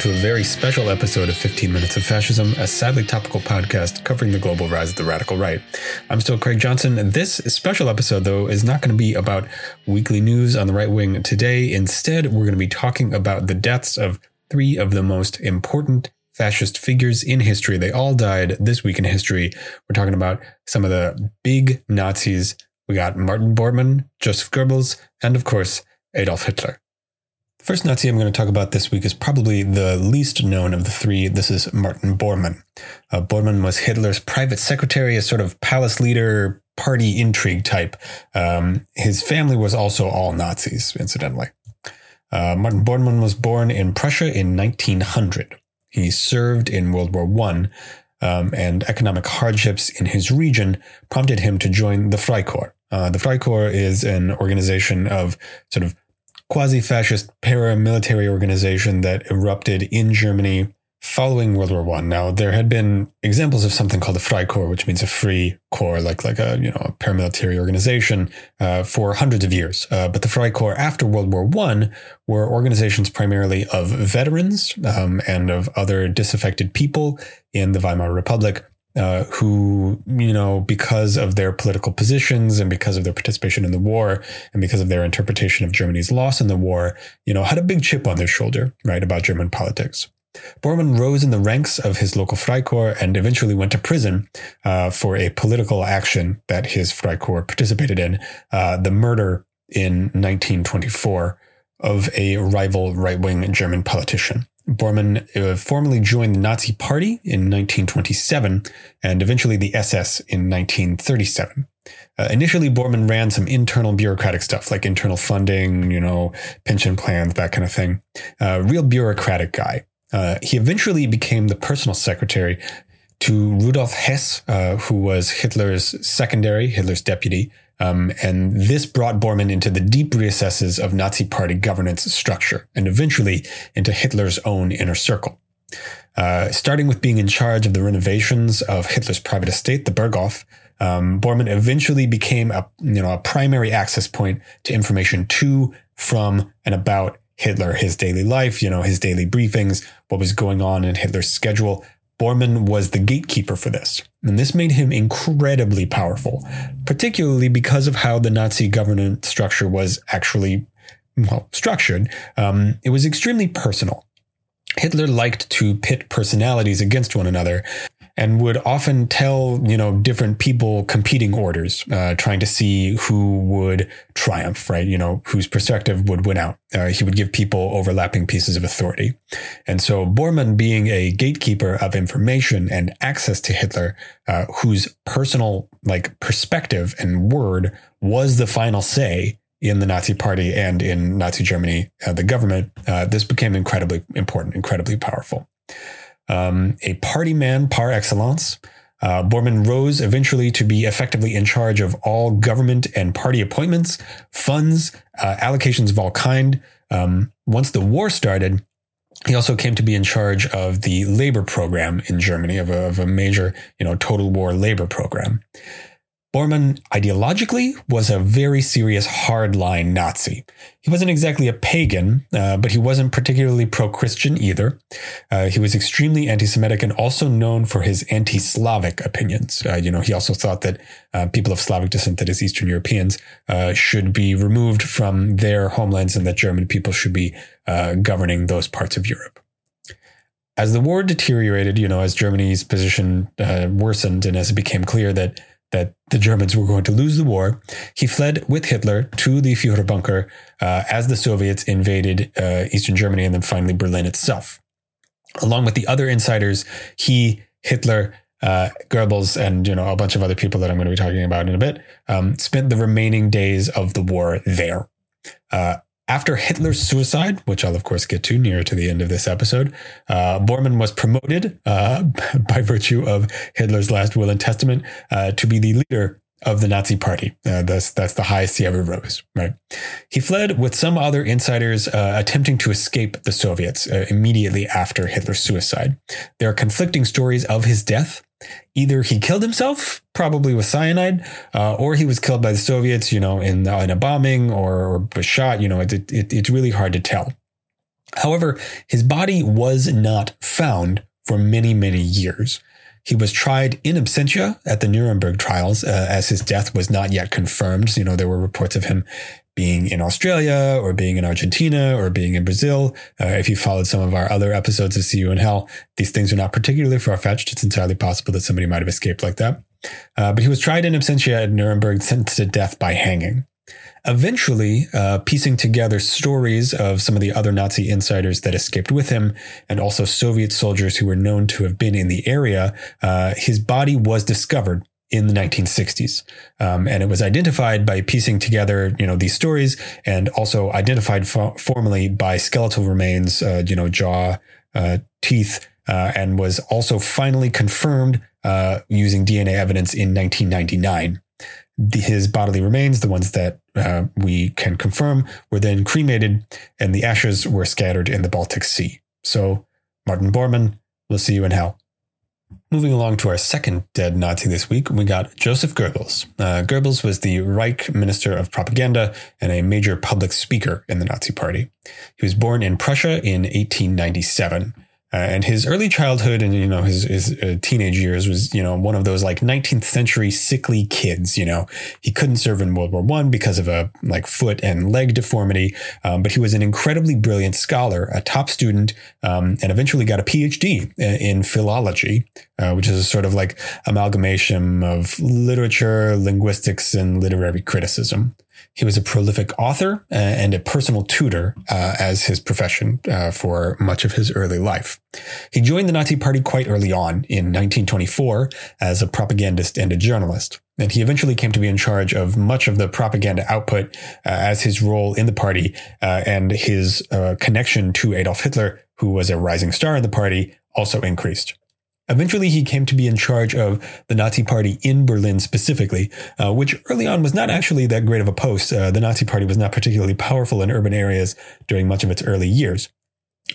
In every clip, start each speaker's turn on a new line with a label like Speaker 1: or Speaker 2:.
Speaker 1: To a very special episode of 15 Minutes of Fascism, a sadly topical podcast covering the global rise of the radical right. I'm still Craig Johnson, this special episode, though, is not going to be about weekly news on the right wing today. Instead, we're going to be talking about the deaths of three of the most important fascist figures in history. They all died this week in history. We're talking about some of the big Nazis. We got Martin Bormann, Joseph Goebbels, and of course, Adolf Hitler. First Nazi I'm going to talk about this week is probably the least known of the three. This is Martin Bormann. Uh, Bormann was Hitler's private secretary, a sort of palace leader, party intrigue type. Um, his family was also all Nazis, incidentally. Uh, Martin Bormann was born in Prussia in 1900. He served in World War I, um, and economic hardships in his region prompted him to join the Freikorps. Uh, the Freikorps is an organization of sort of quasi fascist paramilitary organization that erupted in Germany following World War One. Now there had been examples of something called the Freikorps, which means a free corps, like like a you know a paramilitary organization, uh, for hundreds of years. Uh, but the Freikorps after World War One were organizations primarily of veterans um, and of other disaffected people in the Weimar Republic uh, who, you know, because of their political positions and because of their participation in the war and because of their interpretation of Germany's loss in the war, you know, had a big chip on their shoulder, right, about German politics. Bormann rose in the ranks of his local Freikorps and eventually went to prison uh, for a political action that his Freikorps participated in, uh, the murder in 1924 of a rival right wing German politician. Bormann uh, formally joined the Nazi Party in 1927 and eventually the SS in 1937. Uh, initially, Bormann ran some internal bureaucratic stuff like internal funding, you know, pension plans, that kind of thing. Uh, real bureaucratic guy. Uh, he eventually became the personal secretary to Rudolf Hess, uh, who was Hitler's secondary, Hitler's deputy, um, and this brought Bormann into the deep recesses of Nazi party governance structure and eventually into Hitler's own inner circle. Uh, starting with being in charge of the renovations of Hitler's private estate, the Berghof, um, Bormann eventually became a, you know, a primary access point to information to, from, and about Hitler, his daily life, you know, his daily briefings, what was going on in Hitler's schedule, Bormann was the gatekeeper for this, and this made him incredibly powerful, particularly because of how the Nazi governance structure was actually well structured. Um, it was extremely personal. Hitler liked to pit personalities against one another, and would often tell you know different people competing orders, uh, trying to see who would triumph, right? You know whose perspective would win out. Uh, he would give people overlapping pieces of authority, and so Bormann, being a gatekeeper of information and access to Hitler, uh, whose personal like perspective and word was the final say in the Nazi Party and in Nazi Germany, uh, the government, uh, this became incredibly important, incredibly powerful um, a party man par excellence. Uh, Bormann rose eventually to be effectively in charge of all government and party appointments, funds, uh, allocations of all kind. Um, once the war started, he also came to be in charge of the labor program in Germany, of a, of a major, you know, total war labor program. Bormann ideologically was a very serious hardline Nazi. He wasn't exactly a pagan, uh, but he wasn't particularly pro Christian either. Uh, he was extremely anti Semitic and also known for his anti Slavic opinions. Uh, you know, he also thought that uh, people of Slavic descent, that is, Eastern Europeans, uh, should be removed from their homelands and that German people should be uh, governing those parts of Europe. As the war deteriorated, you know, as Germany's position worsened and as it became clear that that the Germans were going to lose the war, he fled with Hitler to the Führer bunker uh, as the Soviets invaded uh, Eastern Germany and then finally Berlin itself. Along with the other insiders, he, Hitler, uh, Goebbels, and you know a bunch of other people that I'm going to be talking about in a bit, um, spent the remaining days of the war there. After Hitler's suicide, which I'll of course get to near to the end of this episode, uh, Bormann was promoted uh, by virtue of Hitler's last will and testament uh, to be the leader of the Nazi Party. Uh, that's that's the highest he ever rose. Right. He fled with some other insiders, uh, attempting to escape the Soviets uh, immediately after Hitler's suicide. There are conflicting stories of his death. Either he killed himself, probably with cyanide, uh, or he was killed by the Soviets, you know, in, in a bombing or, or shot. You know, it, it, it's really hard to tell. However, his body was not found for many, many years. He was tried in absentia at the Nuremberg trials, uh, as his death was not yet confirmed. You know, there were reports of him being in Australia or being in Argentina or being in Brazil. Uh, if you followed some of our other episodes of See You in Hell, these things are not particularly far fetched. It's entirely possible that somebody might have escaped like that. Uh, but he was tried in absentia at Nuremberg, sentenced to death by hanging. Eventually, uh, piecing together stories of some of the other Nazi insiders that escaped with him, and also Soviet soldiers who were known to have been in the area, uh, his body was discovered in the 1960s, um, and it was identified by piecing together, you know, these stories, and also identified fo- formally by skeletal remains, uh, you know, jaw, uh, teeth, uh, and was also finally confirmed uh, using DNA evidence in 1999 his bodily remains, the ones that uh, we can confirm, were then cremated and the ashes were scattered in the Baltic Sea. So, Martin Bormann, we'll see you in hell. Moving along to our second dead Nazi this week, we got Joseph Goebbels. Uh, Goebbels was the Reich Minister of Propaganda and a major public speaker in the Nazi Party. He was born in Prussia in 1897. Uh, and his early childhood and you know his his uh, teenage years was you know one of those like 19th century sickly kids. You know he couldn't serve in World War One because of a like foot and leg deformity, um, but he was an incredibly brilliant scholar, a top student, um, and eventually got a PhD uh, in philology, uh, which is a sort of like amalgamation of literature, linguistics, and literary criticism. He was a prolific author uh, and a personal tutor uh, as his profession uh, for much of his early life. He joined the Nazi Party quite early on in 1924 as a propagandist and a journalist. And he eventually came to be in charge of much of the propaganda output uh, as his role in the party and his connection to Adolf Hitler, who was a rising star in the party, also increased. Eventually, he came to be in charge of the Nazi Party in Berlin specifically, uh, which early on was not actually that great of a post. Uh, the Nazi Party was not particularly powerful in urban areas during much of its early years.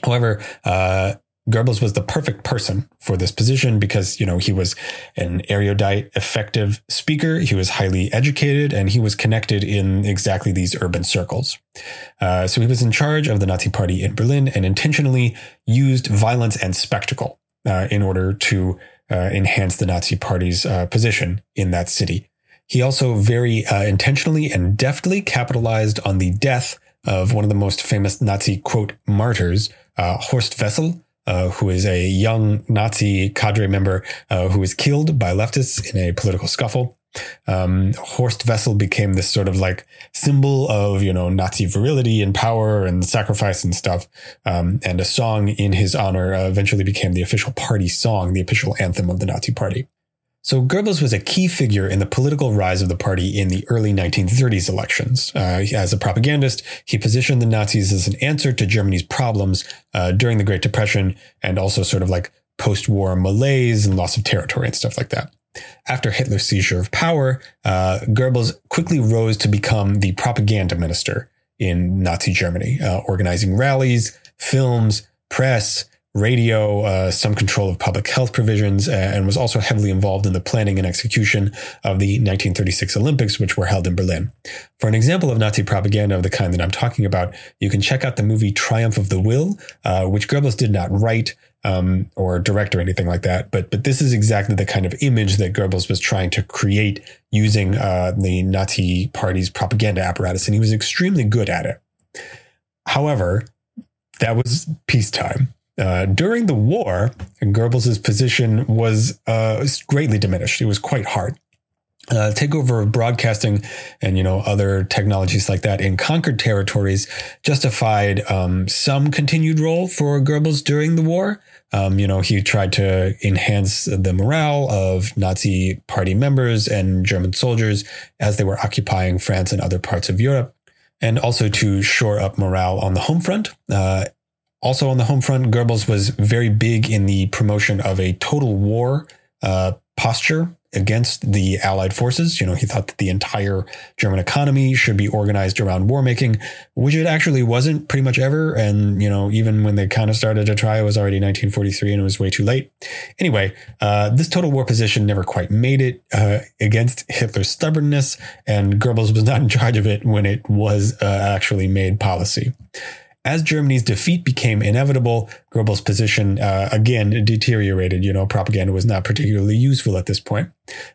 Speaker 1: However, uh, Goebbels was the perfect person for this position because, you know, he was an erudite, effective speaker. He was highly educated and he was connected in exactly these urban circles. Uh, so he was in charge of the Nazi party in Berlin and intentionally used violence and spectacle uh, in order to uh, enhance the Nazi Party's uh, position in that city. He also very uh, intentionally and deftly capitalized on the death of one of the most famous Nazi quote martyrs, uh, Horst Wessel, uh, who is a young Nazi cadre member who was killed by leftists in a political scuffle. Um, Horst Wessel became this sort of like symbol of, you know, Nazi virility and power and sacrifice and stuff. Um, and a song in his honor uh, eventually became the official party song, the official anthem of the Nazi party. So Goebbels was a key figure in the political rise of the party in the early 1930s elections. Uh, as a propagandist, he positioned the Nazis as an answer to Germany's problems uh, during the Great Depression and also sort of like post-war malaise and loss of territory and stuff like that. After Hitler's seizure of power, uh, Goebbels quickly rose to become the propaganda minister in Nazi Germany, uh, organizing rallies, films, press, radio, uh, some control of public health provisions, and was also heavily involved in the planning and execution of the 1936 Olympics, which were held in Berlin. For an example of Nazi propaganda of the kind that I'm talking about, you can check out the movie Triumph of the Will, uh, which Goebbels did not write, um, or direct or anything like that. But but this is exactly the kind of image that Goebbels was trying to create using uh, the Nazi Party's propaganda apparatus, and he was extremely good at it. However, that was peacetime. Uh, during the war, Goebbels' position was uh, greatly diminished. It was quite hard. Uh, takeover of broadcasting and you know other technologies like that in conquered territories justified um, some continued role for Goebbels during the war, um, you know, he tried to enhance the morale of Nazi party members and German soldiers as they were occupying France and other parts of Europe, and also to shore up morale on the home front. Uh, also on the home front, Goebbels was very big in the promotion of a total war uh, posture against the Allied forces. You know, he thought that the entire German economy should be organized around war making, which it actually wasn't pretty much ever. And, you know, even when they kind of started to try, it was already 1943 and it was way too late. Anyway, uh, this total war position never quite made it uh, against Hitler's stubbornness, and Goebbels was not in charge of it when it was uh, actually made policy. As Germany's defeat became inevitable, Goebbels' position uh, again deteriorated. You know, propaganda was not particularly useful at this point.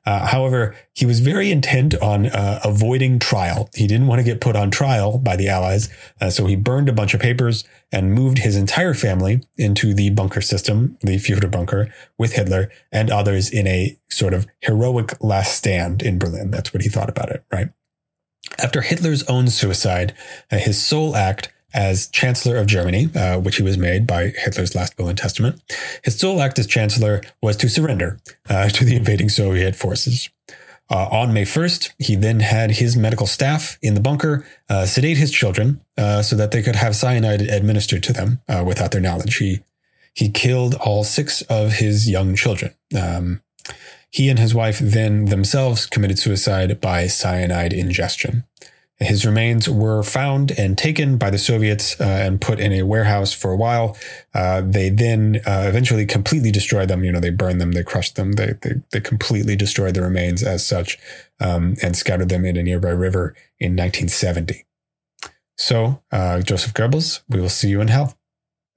Speaker 1: Uh, however, he was very intent on uh, avoiding trial. He didn't want to get put on trial by the Allies, uh, so he burned a bunch of papers and moved his entire family into the bunker system, the Führer bunker, with Hitler and others in a sort of heroic last stand in Berlin. That's what he thought about it, right? After Hitler's own suicide, uh, his sole act as Chancellor of Germany, uh, which he was made by Hitler's last will and testament. His sole act as Chancellor was to surrender uh, to the invading Soviet forces. Uh, on May 1st, he then had his medical staff in the bunker uh, sedate his children uh, so that they could have cyanide administered to them uh, without their knowledge. He, he killed all six of his young children. Um, he and his wife then themselves committed suicide by cyanide ingestion. His remains were found and taken by the Soviets uh, and put in a warehouse for a while. Uh, they then uh, eventually completely destroyed them. You know, they burned them, they crushed them, they they, they completely destroyed the remains as such, um, and scattered them in a nearby river in 1970. So, uh, Joseph Goebbels, we will see you in hell.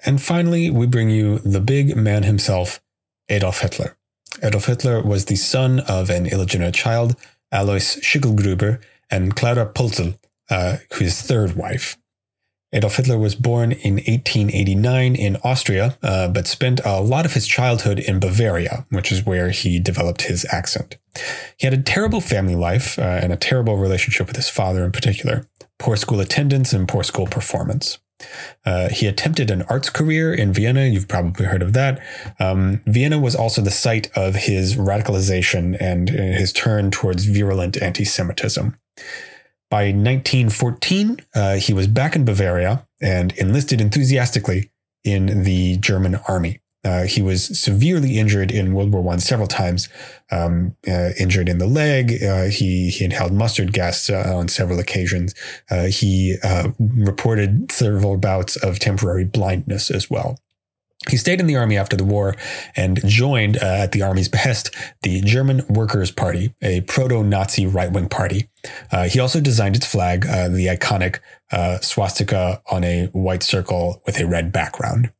Speaker 1: And finally, we bring you the big man himself, Adolf Hitler. Adolf Hitler was the son of an illegitimate child, Alois Schicklgruber, and Clara Pölzl, uh, his third wife. Adolf Hitler was born in 1889 in Austria, uh, but spent a lot of his childhood in Bavaria, which is where he developed his accent. He had a terrible family life uh, and a terrible relationship with his father in particular, poor school attendance and poor school performance. Uh, he attempted an arts career in Vienna. You've probably heard of that. Um, Vienna was also the site of his radicalization and uh, his turn towards virulent anti Semitism. By 1914, uh, he was back in Bavaria and enlisted enthusiastically in the German army. Uh, he was severely injured in World War One several times, um, uh, injured in the leg. Uh, he he inhaled mustard gas uh, on several occasions. Uh, he uh, reported several bouts of temporary blindness as well. He stayed in the army after the war and joined, uh, at the army's behest, the German Workers' Party, a proto Nazi right wing party. Uh, he also designed its flag, uh, the iconic uh, swastika on a white circle with a red background.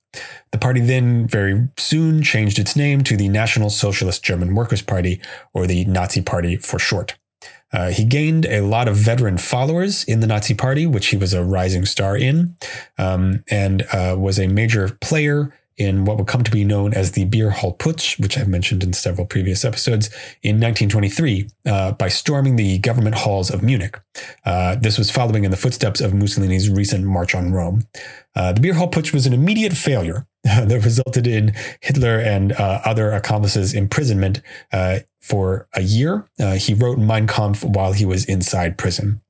Speaker 1: The party then very soon changed its name to the National Socialist German Workers' Party, or the Nazi Party for short. Uh, he gained a lot of veteran followers in the Nazi Party, which he was a rising star in, um, and uh, was a major player in what would come to be known as the Beer Hall Putsch, which I've mentioned in several previous episodes, in 1923 uh, by storming the government halls of Munich. Uh, this was following in the footsteps of Mussolini's recent march on Rome. Uh, the Beer Hall Putsch was an immediate failure that resulted in Hitler and uh, other accomplices' imprisonment uh, for a year. Uh, he wrote Mein Kampf while he was inside prison.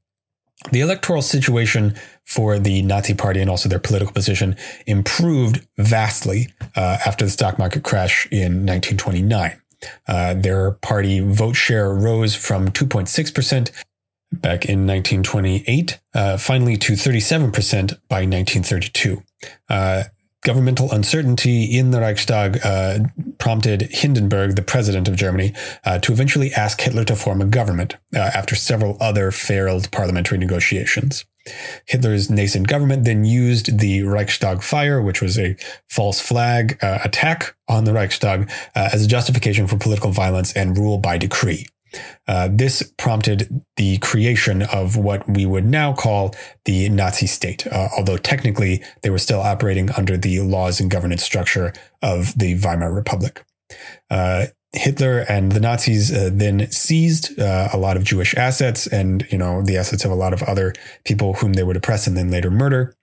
Speaker 1: The electoral situation for the Nazi Party and also their political position improved vastly uh, after the stock market crash in 1929. Uh, their party vote share rose from 2.6% back in 1928, uh, finally to 37% by 1932. Governmental uncertainty in the Reichstag uh, prompted Hindenburg, the president of Germany, uh, to eventually ask Hitler to form a government uh, after several other failed parliamentary negotiations. Hitler's nascent government then used the Reichstag fire, which was a false flag uh, attack on the Reichstag, uh, as a justification for political violence and rule by decree. Uh, this prompted the creation of what we would now call the Nazi state, uh, although technically they were still operating under the laws and governance structure of the Weimar Republic. Uh, Hitler and the Nazis uh, then seized uh, a lot of Jewish assets and, you know, the assets of a lot of other people whom they would oppress and then later murder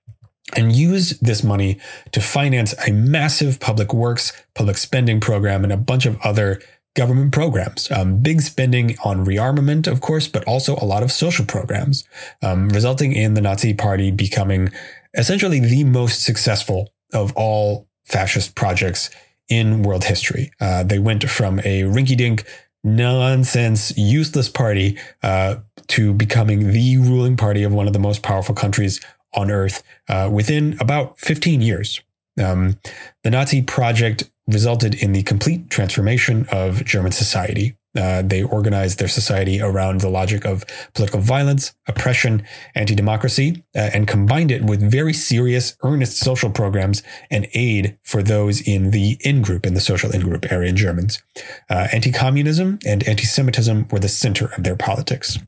Speaker 1: and used this money to finance a massive public works, public spending program, and a bunch of other government programs. Um, big spending on rearmament, of course, but also a lot of social programs, um, resulting in the Nazi Party becoming essentially the most successful of all fascist projects in world history. Uh, they went from a rinky dink, nonsense, useless party uh, to becoming the ruling party of one of the most powerful countries on earth uh, within about 15 years. Um, the Nazi project resulted in the complete transformation of German society. Uh, they organized their society around the logic of political violence, oppression, anti democracy, uh, and combined it with very serious, earnest social programs and aid for those in the in group, in the social in group, Aryan Germans. Uh, anti communism and anti Semitism were the center of their politics.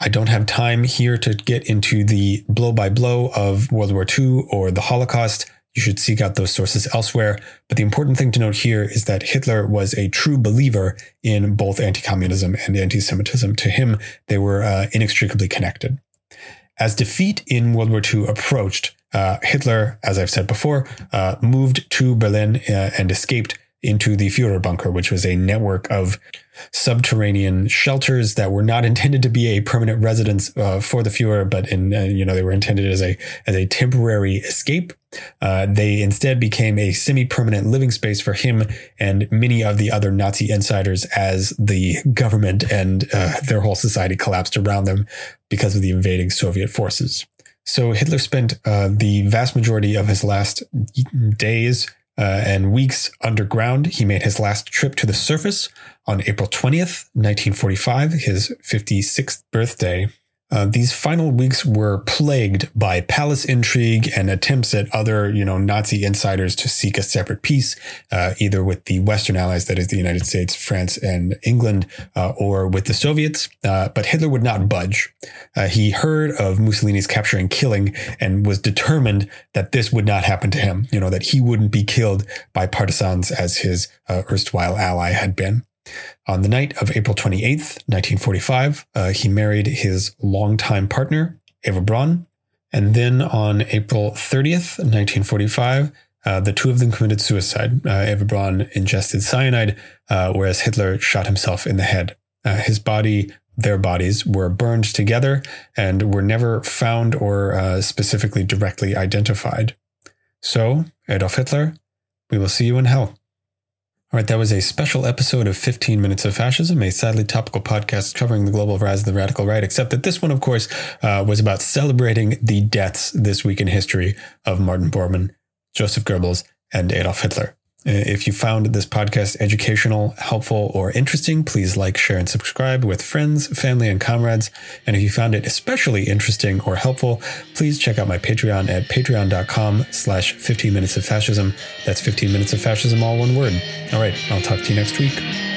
Speaker 1: I don't have time here to get into the blow by blow of World War II or the Holocaust. You should seek out those sources elsewhere. But the important thing to note here is that Hitler was a true believer in both anti communism and anti Semitism. To him, they were uh, inextricably connected. As defeat in World War II approached, uh, Hitler, as I've said before, uh, moved to Berlin uh, and escaped into the Führer bunker, which was a network of subterranean shelters that were not intended to be a permanent residence uh, for the Führer, but in uh, you know they were intended as a as a temporary escape. Uh, they instead became a semi-permanent living space for him and many of the other Nazi insiders as the government and uh, their whole society collapsed around them because of the invading Soviet forces. So Hitler spent uh, the vast majority of his last days uh, and weeks underground. He made his last trip to the surface on April 20th, 1945, his 56th birthday. Uh, these final weeks were plagued by palace intrigue and attempts at other, you know, Nazi insiders to seek a separate peace, uh, either with the Western allies, that is the United States, France, and England, uh, or with the Soviets. Uh, but Hitler would not budge. Uh, he heard of Mussolini's capture and killing and was determined that this would not happen to him. You know, that he wouldn't be killed by partisans as his erstwhile ally had been. On the night of April 28th, 1945, uh, he married his longtime partner, Eva Braun. And then on April 30th, 1945, uh, the two of them committed suicide. Uh, Eva Braun ingested cyanide, uh, whereas Hitler shot himself in the head. Uh, his body, their bodies, were burned together and were never found or uh, specifically directly identified. So, Adolf Hitler, we will see you in hell. All right, that was a special episode of 15 Minutes of Fascism, a sadly topical podcast covering the global rise of the radical right, except that this one, of course, uh, was about celebrating the deaths this week in history of Martin Bormann, Joseph Goebbels, and Adolf Hitler. Uh, if you found this podcast educational, helpful, or interesting, please like, share, and subscribe with friends, family, and comrades. And if you found it especially interesting or helpful, please check out my Patreon at patreon.com slash 15 minutes of fascism. That's 15 minutes of fascism, all one word. All right, I'll talk to you next week.